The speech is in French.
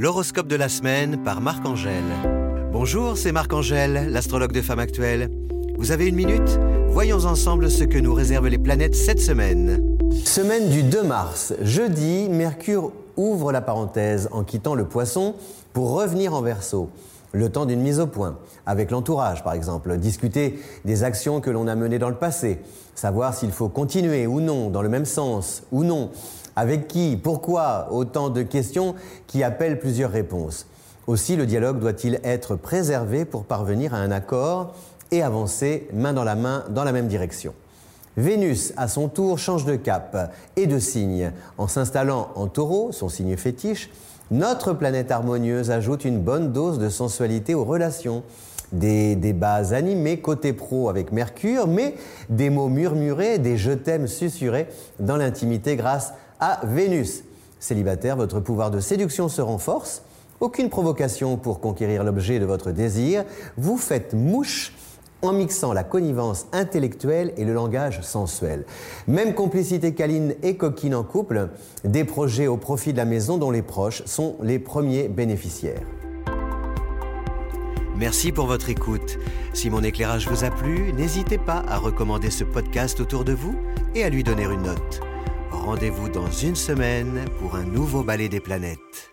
L'horoscope de la semaine par Marc-Angèle. Bonjour, c'est Marc-Angèle, l'astrologue de Femme Actuelle. Vous avez une minute? Voyons ensemble ce que nous réservent les planètes cette semaine. Semaine du 2 mars. Jeudi, Mercure ouvre la parenthèse en quittant le poisson pour revenir en verso. Le temps d'une mise au point, avec l'entourage par exemple, discuter des actions que l'on a menées dans le passé, savoir s'il faut continuer ou non dans le même sens ou non, avec qui, pourquoi, autant de questions qui appellent plusieurs réponses. Aussi, le dialogue doit-il être préservé pour parvenir à un accord et avancer main dans la main dans la même direction. Vénus, à son tour, change de cap et de signe. En s'installant en taureau, son signe fétiche, notre planète harmonieuse ajoute une bonne dose de sensualité aux relations. Des débats animés côté pro avec Mercure, mais des mots murmurés, des je t'aime susurrés dans l'intimité grâce à Vénus. Célibataire, votre pouvoir de séduction se renforce. Aucune provocation pour conquérir l'objet de votre désir. Vous faites mouche en mixant la connivence intellectuelle et le langage sensuel. Même complicité câline et coquine en couple, des projets au profit de la maison dont les proches sont les premiers bénéficiaires. Merci pour votre écoute. Si mon éclairage vous a plu, n'hésitez pas à recommander ce podcast autour de vous et à lui donner une note. Rendez-vous dans une semaine pour un nouveau ballet des planètes.